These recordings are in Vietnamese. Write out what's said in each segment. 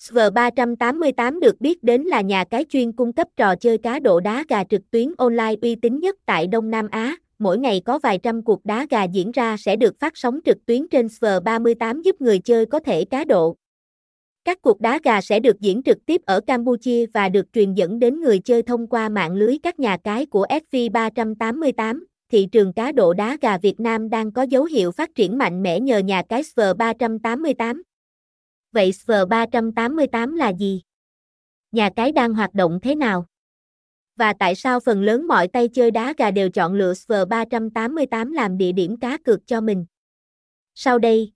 SV388 được biết đến là nhà cái chuyên cung cấp trò chơi cá độ đá gà trực tuyến online uy tín nhất tại Đông Nam Á. Mỗi ngày có vài trăm cuộc đá gà diễn ra sẽ được phát sóng trực tuyến trên SV38 giúp người chơi có thể cá độ. Các cuộc đá gà sẽ được diễn trực tiếp ở Campuchia và được truyền dẫn đến người chơi thông qua mạng lưới các nhà cái của SV388. Thị trường cá độ đá gà Việt Nam đang có dấu hiệu phát triển mạnh mẽ nhờ nhà cái SV388. Vậy SV388 là gì? Nhà cái đang hoạt động thế nào? Và tại sao phần lớn mọi tay chơi đá gà đều chọn lựa SV388 làm địa điểm cá cược cho mình? Sau đây,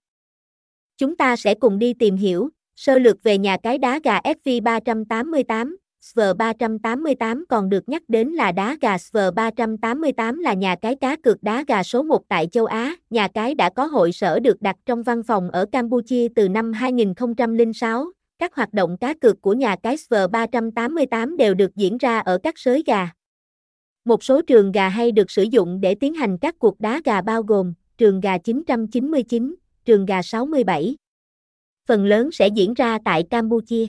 chúng ta sẽ cùng đi tìm hiểu sơ lược về nhà cái đá gà SV388. SV388 còn được nhắc đến là đá gà SV388 là nhà cái cá cược đá gà số 1 tại châu Á. Nhà cái đã có hội sở được đặt trong văn phòng ở Campuchia từ năm 2006. Các hoạt động cá cược của nhà cái SV388 đều được diễn ra ở các sới gà. Một số trường gà hay được sử dụng để tiến hành các cuộc đá gà bao gồm trường gà 999, trường gà 67. Phần lớn sẽ diễn ra tại Campuchia.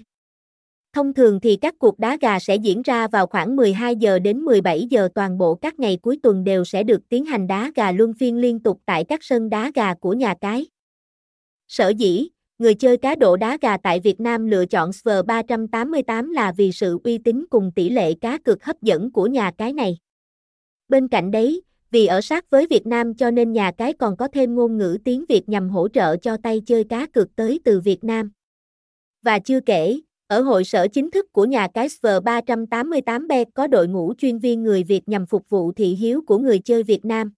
Thông thường thì các cuộc đá gà sẽ diễn ra vào khoảng 12 giờ đến 17 giờ toàn bộ các ngày cuối tuần đều sẽ được tiến hành đá gà luân phiên liên tục tại các sân đá gà của nhà cái. Sở dĩ, người chơi cá độ đá gà tại Việt Nam lựa chọn SV 388 là vì sự uy tín cùng tỷ lệ cá cược hấp dẫn của nhà cái này. Bên cạnh đấy, vì ở sát với Việt Nam cho nên nhà cái còn có thêm ngôn ngữ tiếng Việt nhằm hỗ trợ cho tay chơi cá cược tới từ Việt Nam. Và chưa kể, ở hội sở chính thức của nhà cái SV388 Bet có đội ngũ chuyên viên người Việt nhằm phục vụ thị hiếu của người chơi Việt Nam.